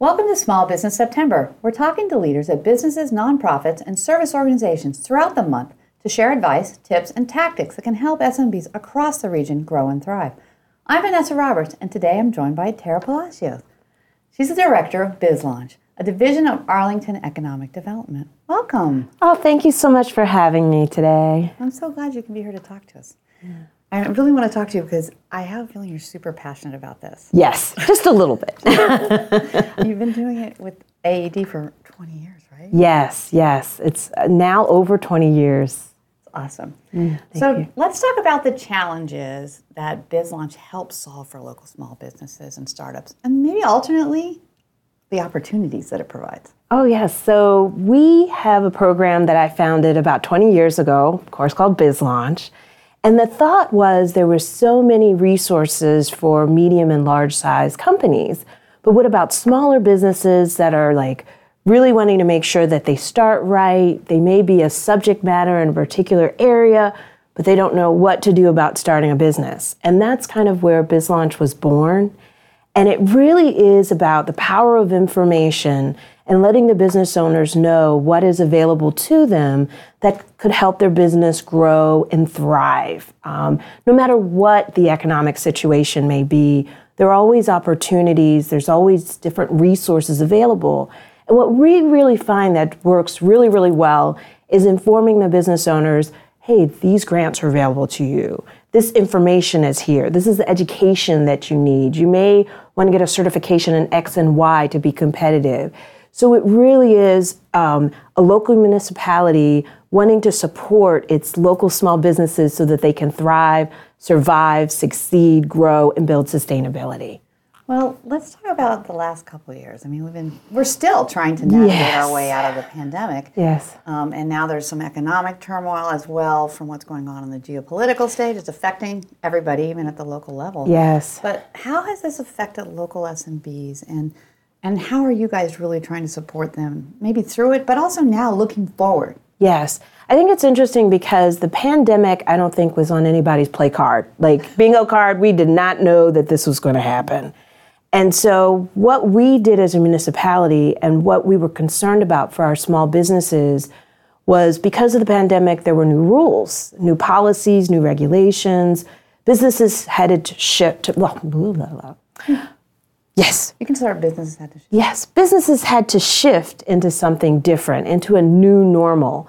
Welcome to Small Business September. We're talking to leaders at businesses, nonprofits, and service organizations throughout the month to share advice, tips, and tactics that can help SMBs across the region grow and thrive. I'm Vanessa Roberts, and today I'm joined by Tara Palacios. She's the director of BizLaunch, a division of Arlington Economic Development. Welcome. Oh, thank you so much for having me today. I'm so glad you can be here to talk to us. Yeah. I really want to talk to you because I have a feeling you're super passionate about this. Yes, just a little bit. You've been doing it with AED for 20 years, right? Yes, yes. It's now over 20 years. It's awesome. Mm, so you. let's talk about the challenges that BizLaunch helps solve for local small businesses and startups, and maybe alternately, the opportunities that it provides. Oh, yes. So we have a program that I founded about 20 years ago, of course, called BizLaunch. And the thought was there were so many resources for medium and large size companies. But what about smaller businesses that are like really wanting to make sure that they start right? They may be a subject matter in a particular area, but they don't know what to do about starting a business. And that's kind of where BizLaunch was born. And it really is about the power of information and letting the business owners know what is available to them that could help their business grow and thrive. Um, no matter what the economic situation may be, there are always opportunities, there's always different resources available. And what we really find that works really, really well is informing the business owners hey, these grants are available to you. This information is here. This is the education that you need. You may want to get a certification in X and Y to be competitive. So it really is um, a local municipality wanting to support its local small businesses so that they can thrive, survive, succeed, grow, and build sustainability. Well, let's talk about the last couple of years. I mean, we've been we're still trying to navigate yes. our way out of the pandemic. Yes. Um, and now there's some economic turmoil as well from what's going on in the geopolitical stage. It's affecting everybody, even at the local level. Yes. But how has this affected local SMBs and and how are you guys really trying to support them, maybe through it, but also now looking forward? Yes. I think it's interesting because the pandemic, I don't think, was on anybody's play card. Like bingo card, we did not know that this was going to happen. And so, what we did as a municipality and what we were concerned about for our small businesses was because of the pandemic, there were new rules, new policies, new regulations. Businesses had to shift, well, blah, blah, blah. Yes. You can start businesses had to shift. Yes, businesses had to shift into something different, into a new normal.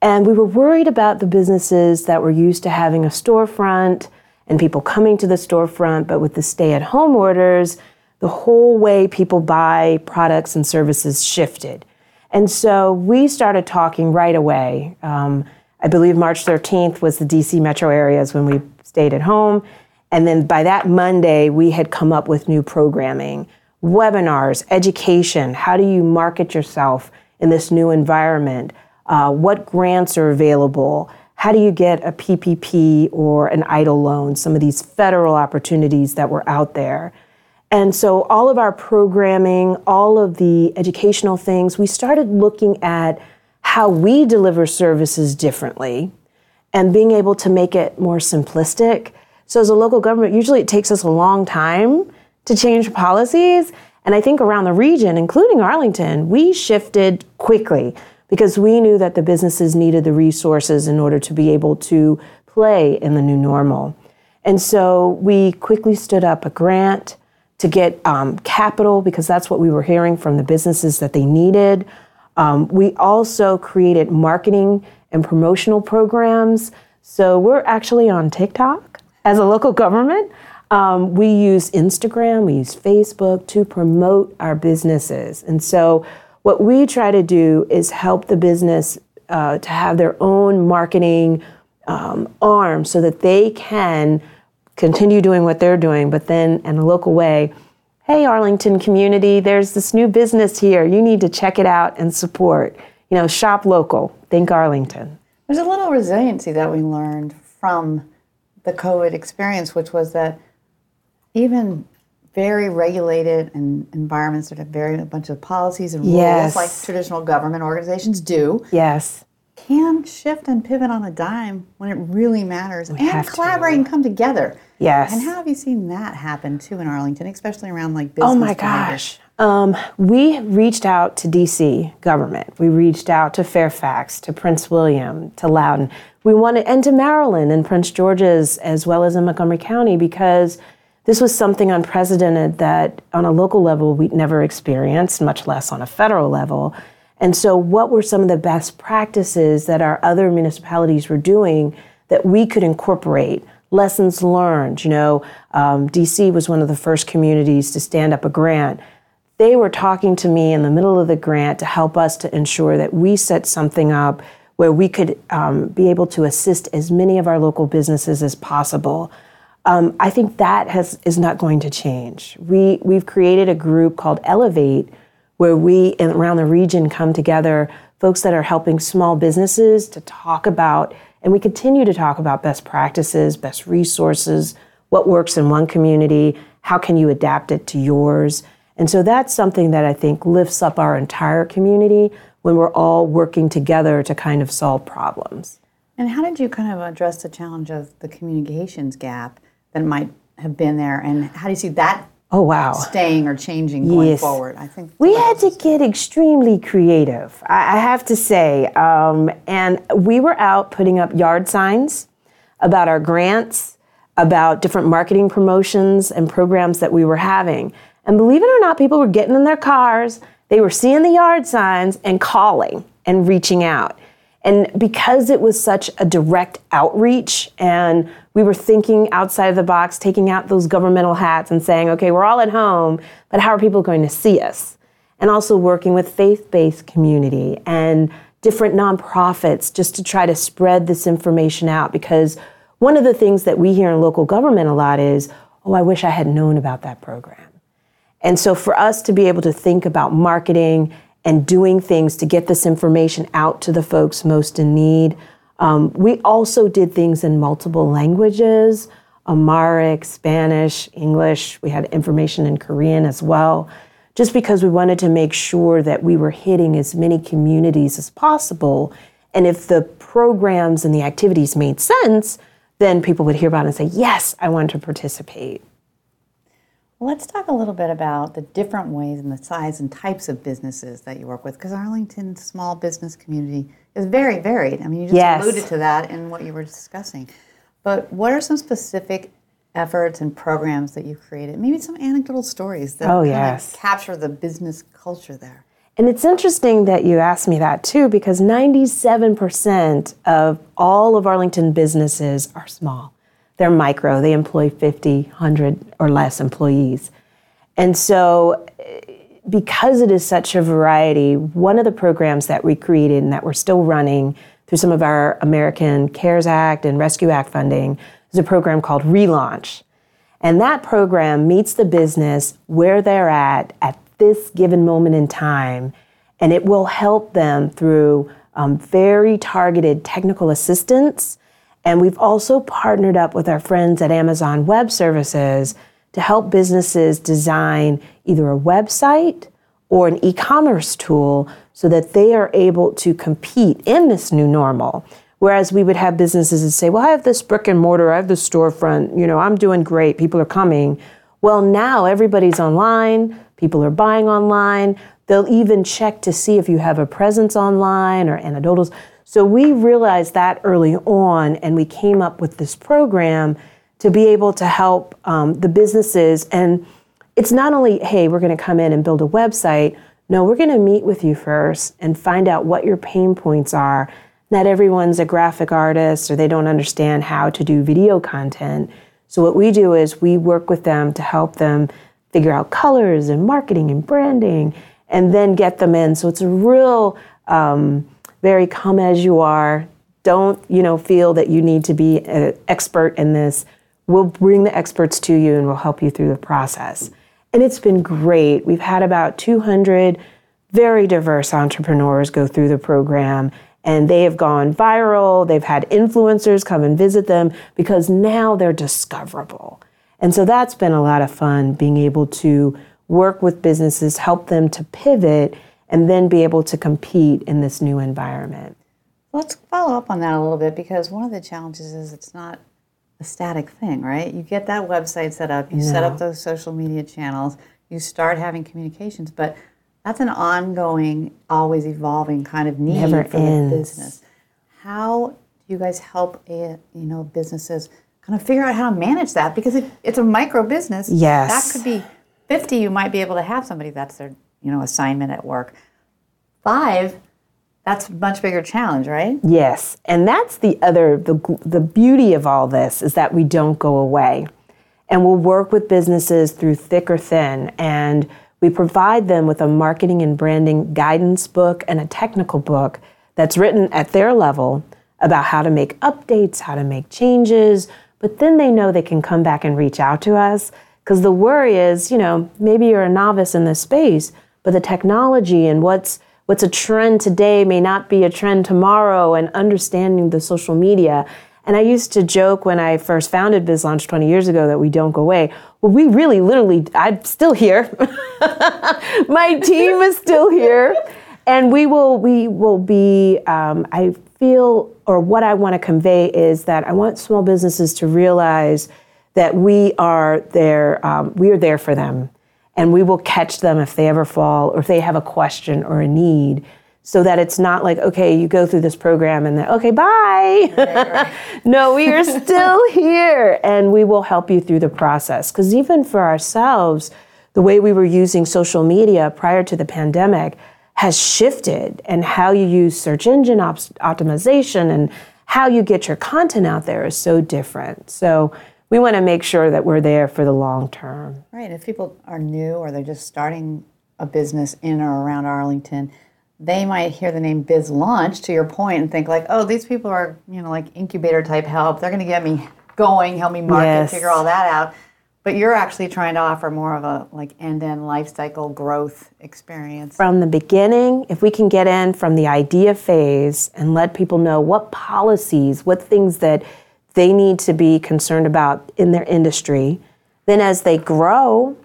And we were worried about the businesses that were used to having a storefront and people coming to the storefront, but with the stay at home orders, the whole way people buy products and services shifted. And so we started talking right away. Um, I believe March 13th was the DC metro areas when we stayed at home. And then by that Monday, we had come up with new programming, webinars, education. How do you market yourself in this new environment? Uh, what grants are available? How do you get a PPP or an EIDL loan? Some of these federal opportunities that were out there. And so, all of our programming, all of the educational things, we started looking at how we deliver services differently and being able to make it more simplistic so, as a local government, usually it takes us a long time to change policies. And I think around the region, including Arlington, we shifted quickly because we knew that the businesses needed the resources in order to be able to play in the new normal. And so we quickly stood up a grant to get um, capital because that's what we were hearing from the businesses that they needed. Um, we also created marketing and promotional programs. So we're actually on TikTok as a local government, um, we use Instagram, we use Facebook to promote our businesses. And so, what we try to do is help the business uh, to have their own marketing um, arm so that they can continue doing what they're doing, but then in a local way. Hey, Arlington community, there's this new business here. You need to check it out and support. You know, shop local. Think Arlington. There's a little resiliency that we learned from the COVID experience, which was that even very regulated and environments that have very a bunch of policies and rules yes. like traditional government organizations do. Yes. Can shift and pivot on a dime when it really matters we and collaborate to. and come together. Yes. And how have you seen that happen too in Arlington, especially around like business? Oh my gosh. Um, we reached out to DC government. We reached out to Fairfax, to Prince William, to Loudoun. We wanted, and to Maryland and Prince George's, as well as in Montgomery County, because this was something unprecedented that on a local level we'd never experienced, much less on a federal level. And so, what were some of the best practices that our other municipalities were doing that we could incorporate? Lessons learned. You know, um, DC was one of the first communities to stand up a grant they were talking to me in the middle of the grant to help us to ensure that we set something up where we could um, be able to assist as many of our local businesses as possible. Um, I think that has is not going to change. We we've created a group called Elevate, where we in, around the region come together, folks that are helping small businesses to talk about, and we continue to talk about best practices, best resources, what works in one community, how can you adapt it to yours. And so that's something that I think lifts up our entire community when we're all working together to kind of solve problems. And how did you kind of address the challenge of the communications gap that might have been there? And how do you see that Oh wow! Staying or changing going yes. forward. I think we had to get extremely creative. I, have to say, um, and we were out putting up yard signs about our grants, about different marketing promotions and programs that we were having. And believe it or not, people were getting in their cars, they were seeing the yard signs and calling and reaching out. And because it was such a direct outreach and we were thinking outside of the box, taking out those governmental hats and saying, okay, we're all at home, but how are people going to see us? And also working with faith based community and different nonprofits just to try to spread this information out. Because one of the things that we hear in local government a lot is, oh, I wish I had known about that program. And so for us to be able to think about marketing and doing things to get this information out to the folks most in need, um, we also did things in multiple languages Amharic, Spanish, English. We had information in Korean as well, just because we wanted to make sure that we were hitting as many communities as possible. And if the programs and the activities made sense, then people would hear about it and say, Yes, I want to participate. Let's talk a little bit about the different ways and the size and types of businesses that you work with, because Arlington's small business community is very varied. I mean, you just yes. alluded to that in what you were discussing. But what are some specific efforts and programs that you've created? Maybe some anecdotal stories that oh, yes. capture the business culture there. And it's interesting that you asked me that too, because 97% of all of Arlington businesses are small. They're micro, they employ 50, 100 or less employees. And so, because it is such a variety, one of the programs that we created and that we're still running through some of our American CARES Act and Rescue Act funding is a program called Relaunch. And that program meets the business where they're at at this given moment in time, and it will help them through um, very targeted technical assistance and we've also partnered up with our friends at Amazon Web Services to help businesses design either a website or an e commerce tool so that they are able to compete in this new normal. Whereas we would have businesses that say, Well, I have this brick and mortar, I have this storefront, you know, I'm doing great, people are coming. Well, now everybody's online, people are buying online. They'll even check to see if you have a presence online or anecdotals. So we realized that early on, and we came up with this program to be able to help um, the businesses. And it's not only, hey, we're going to come in and build a website. No, we're going to meet with you first and find out what your pain points are. Not everyone's a graphic artist or they don't understand how to do video content. So, what we do is we work with them to help them figure out colors and marketing and branding and then get them in. So, it's a real um, very come as you are. Don't, you know, feel that you need to be an expert in this. We'll bring the experts to you and we'll help you through the process. And it's been great. We've had about 200 very diverse entrepreneurs go through the program and they have gone viral. They've had influencers come and visit them because now they're discoverable. And so that's been a lot of fun being able to work with businesses, help them to pivot and then be able to compete in this new environment. Let's follow up on that a little bit because one of the challenges is it's not a static thing, right? You get that website set up, you no. set up those social media channels, you start having communications, but that's an ongoing, always evolving kind of need Never for ends. the business. How do you guys help a, you know businesses kind of figure out how to manage that because it, it's a micro business. Yes. that could be fifty. You might be able to have somebody that's their you know assignment at work. Five, that's a much bigger challenge, right? Yes, and that's the other the the beauty of all this is that we don't go away. And we'll work with businesses through thick or thin and we provide them with a marketing and branding guidance book and a technical book that's written at their level about how to make updates, how to make changes, but then they know they can come back and reach out to us because the worry is, you know, maybe you're a novice in this space, but the technology and what's what's a trend today may not be a trend tomorrow and understanding the social media. And I used to joke when I first founded BizLaunch 20 years ago that we don't go away. Well, we really literally, I'm still here. My team is still here. And we will, we will be, um, I feel, or what I want to convey is that I want small businesses to realize that we are there, um, we are there for them and we will catch them if they ever fall or if they have a question or a need so that it's not like okay you go through this program and then okay bye. Right, right. no we are still here. And we will help you through the process. Because even for ourselves the way we were using social media prior to the pandemic has shifted and how you use search engine op- optimization and how you get your content out there is so different. So we want to make sure that we're there for the long term. Right. If people are new or they're just starting a business in or around Arlington, they might hear the name BizLaunch to your point and think like, oh, these people are, you know, like incubator type help. They're going to get me going, help me market, yes. figure all that out. But you're actually trying to offer more of a like end-to-end life cycle growth experience. From the beginning, if we can get in from the idea phase and let people know what policies, what things that they need to be concerned about in their industry. Then, as they grow,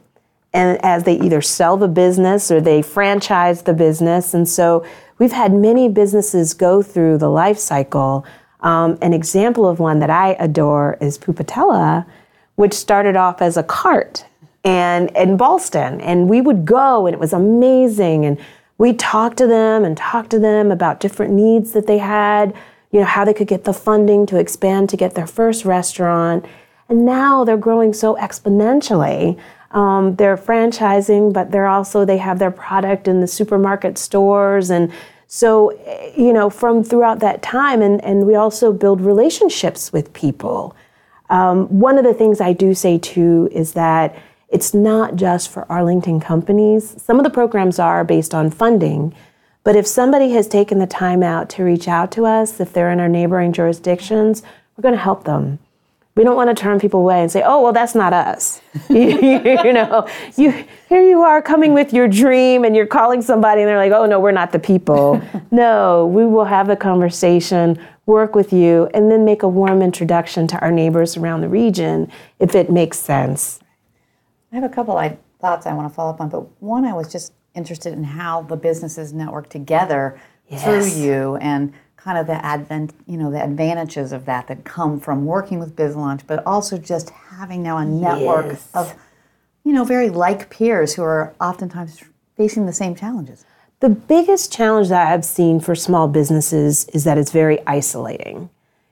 and as they either sell the business or they franchise the business, and so we've had many businesses go through the life cycle. Um, an example of one that I adore is Pupatella, which started off as a cart and in Ballston. and we would go, and it was amazing, and we talked to them and talked to them about different needs that they had you know, how they could get the funding to expand to get their first restaurant. And now they're growing so exponentially. Um, they're franchising, but they're also, they have their product in the supermarket stores. And so, you know, from throughout that time, and, and we also build relationships with people. Um, one of the things I do say too is that it's not just for Arlington companies. Some of the programs are based on funding, but if somebody has taken the time out to reach out to us, if they're in our neighboring jurisdictions, we're going to help them. We don't want to turn people away and say, "Oh, well, that's not us." you, know, you here you are coming with your dream, and you're calling somebody, and they're like, "Oh no, we're not the people." no, we will have a conversation, work with you, and then make a warm introduction to our neighbors around the region if it makes sense. I have a couple of thoughts I want to follow up on, but one I was just interested in how the businesses network together yes. through you and kind of the advent, you know, the advantages of that that come from working with BizLaunch, but also just having now a network yes. of, you know, very like peers who are oftentimes facing the same challenges. The biggest challenge that I've seen for small businesses is that it's very isolating.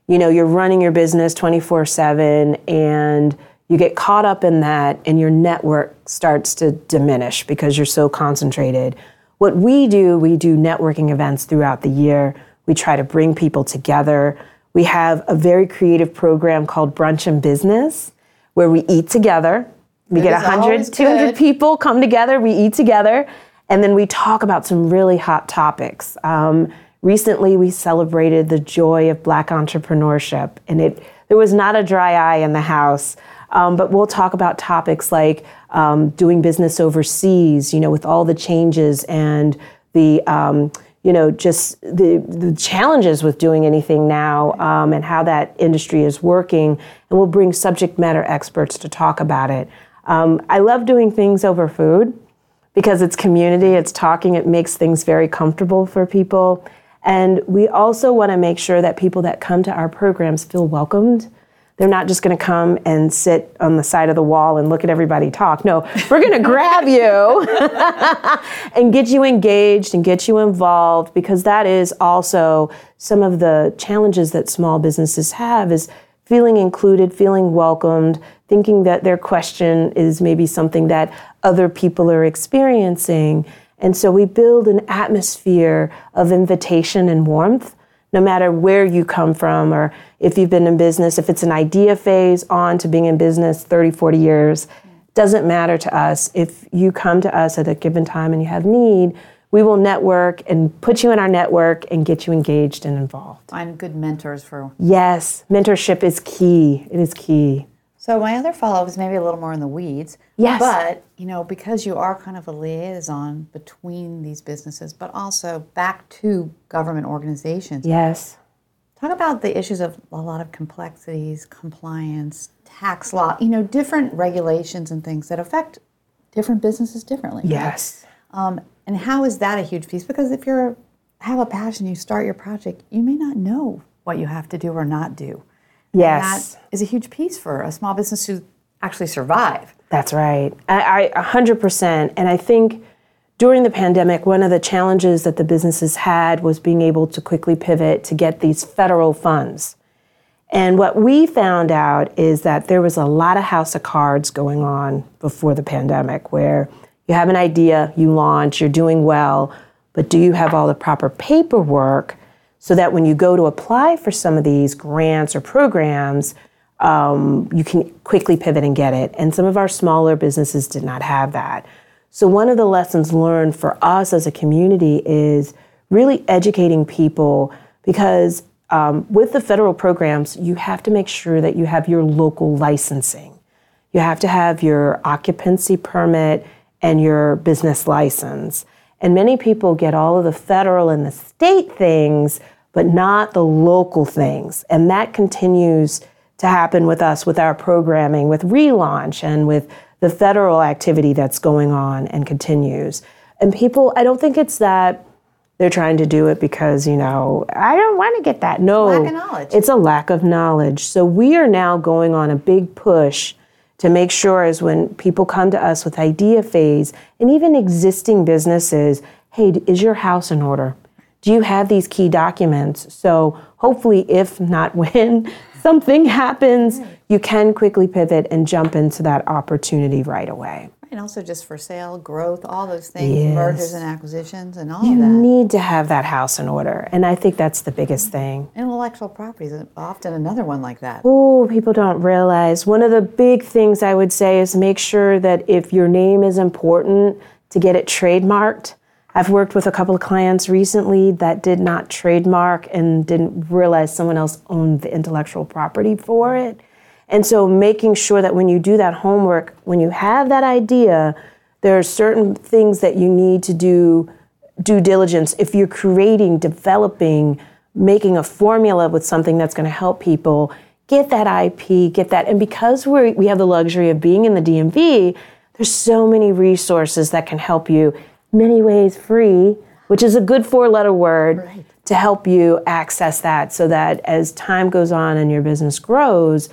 You know, you're running your business 24 7 and you get caught up in that and your network starts to diminish because you're so concentrated. What we do, we do networking events throughout the year. We try to bring people together. We have a very creative program called Brunch and Business where we eat together. We get 100, 200 people come together, we eat together, and then we talk about some really hot topics. Um, recently, we celebrated the joy of Black entrepreneurship, and it there was not a dry eye in the house. Um, but we'll talk about topics like um, doing business overseas, you know, with all the changes and the, um, you know, just the, the challenges with doing anything now um, and how that industry is working. And we'll bring subject matter experts to talk about it. Um, I love doing things over food because it's community, it's talking, it makes things very comfortable for people. And we also want to make sure that people that come to our programs feel welcomed They're not just going to come and sit on the side of the wall and look at everybody talk. No, we're going to grab you and get you engaged and get you involved because that is also some of the challenges that small businesses have is feeling included, feeling welcomed, thinking that their question is maybe something that other people are experiencing. And so we build an atmosphere of invitation and warmth no matter where you come from or if you've been in business, if it's an idea phase on to being in business 30, 40 years, doesn't matter to us. If you come to us at a given time and you have need, we will network and put you in our network and get you engaged and involved. Find good mentors for. Yes, mentorship is key. It is key. So my other follow-up is maybe a little more in the weeds. Yes. But, you know, because you are kind of a liaison between these businesses, but also back to government organizations. Yes. Talk about the issues of a lot of complexities, compliance, tax law, you know, different regulations and things that affect different businesses differently. Yes. Um, and how is that a huge piece? Because if you're have a passion, you start your project, you may not know what you have to do or not do. Yes. That is a huge piece for a small business to actually survive. That's right. I, I 100%. And I think during the pandemic, one of the challenges that the businesses had was being able to quickly pivot to get these federal funds. And what we found out is that there was a lot of house of cards going on before the pandemic where you have an idea, you launch, you're doing well, but do you have all the proper paperwork so that when you go to apply for some of these grants or programs, um, you can quickly pivot and get it. And some of our smaller businesses did not have that. So, one of the lessons learned for us as a community is really educating people because um, with the federal programs, you have to make sure that you have your local licensing. You have to have your occupancy permit and your business license. And many people get all of the federal and the state things, but not the local things. And that continues to happen with us with our programming, with relaunch, and with the federal activity that's going on and continues. And people, I don't think it's that they're trying to do it because, you know, I don't want to get that. No, lack of knowledge. it's a lack of knowledge. So we are now going on a big push to make sure is when people come to us with idea phase and even existing businesses, hey, is your house in order? Do you have these key documents? So hopefully, if not when something happens, you can quickly pivot and jump into that opportunity right away. And also just for sale, growth, all those things, Yes. mergers and acquisitions, and all You of that. You need to have that house in order. And I think that's the biggest mm-hmm. thing. Intellectual property is often another one like that. Oh, people don't realize. One of the big things I would say is make sure that if your name is important, to get it trademarked. I've worked with a couple of clients recently that did not trademark and didn't realize someone else owned the intellectual property for it. And so making sure that when you do that homework, when you have that idea, there are certain things that you need to do due diligence if you're creating, developing, making a formula with something that's going to help people get that IP, get that. And because we we have the luxury of being in the DMV, there's so many resources that can help you, many ways free, which is a good four-letter word to help you access that so that as time goes on and your business grows,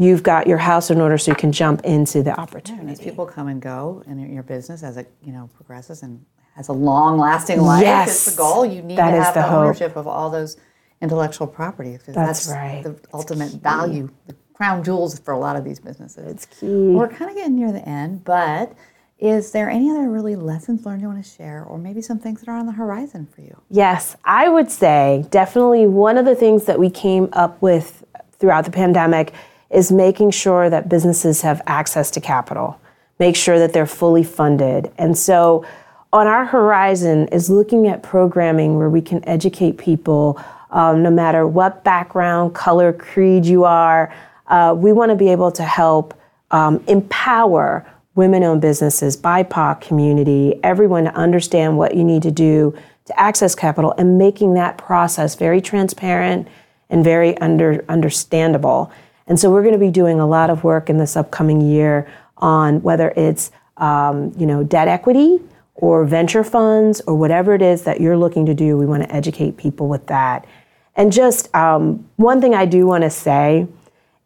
you've got your house in order so you can jump into the And opportunity. as people come and go in your business as it you know progresses and has a long lasting life, Yes. it's the goal. You need That to have the the, ownership of all those intellectual property because That's that's, right. the ultimate value, the crown jewels for a lot of these businesses. It's key. We're kind of getting near the end, but is there any other really lessons learned you want to share, or maybe some things that are on the horizon for you? Yes, I would say definitely one of the things that we came up with throughout the pandemic is making sure that businesses have access to capital, make sure that they're fully funded. And so on our horizon is looking at programming where we can educate people um, no matter what background, color, creed you are. Uh, we want to be able to help um, empower women owned businesses, BIPOC community, everyone to understand what you need to do to access capital and making that process very transparent and very under, understandable. And so we're going to be doing a lot of work in this upcoming year on whether it's um, you know debt equity or venture funds or whatever it is that you're looking to do. We want to educate people with that. And just um, one thing I do want to say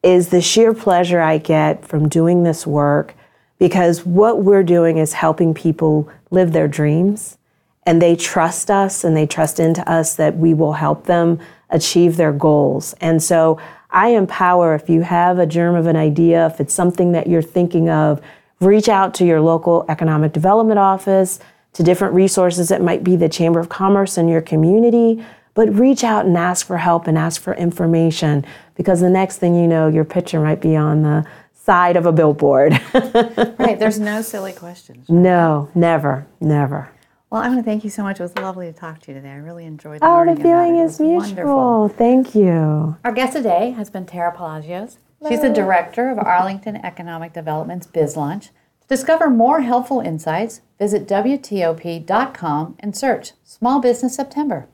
is the sheer pleasure I get from doing this work because what we're doing is helping people live their dreams and they trust us and they trust into us that we will help them achieve their goals. And so I empower if you have a germ of an idea, if it's something that you're thinking of, reach out to your local economic development office, to different resources. It might be the Chamber of Commerce in your community, but reach out and ask for help and ask for information because the next thing you know, your picture might be on the side of a billboard. right, there's no silly questions. No, never, never. Well, I want to thank you so much. It was lovely to talk to you today. I really enjoyed the Oh, the feeling about it. is It was mutual. Wonderful. Thank you. Our guest today has been Tara Palacios. She's the director of Arlington Economic Development's BizLaunch. To discover more helpful insights, visit WTOP.com and search Small Business September.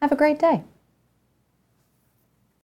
Have a great day.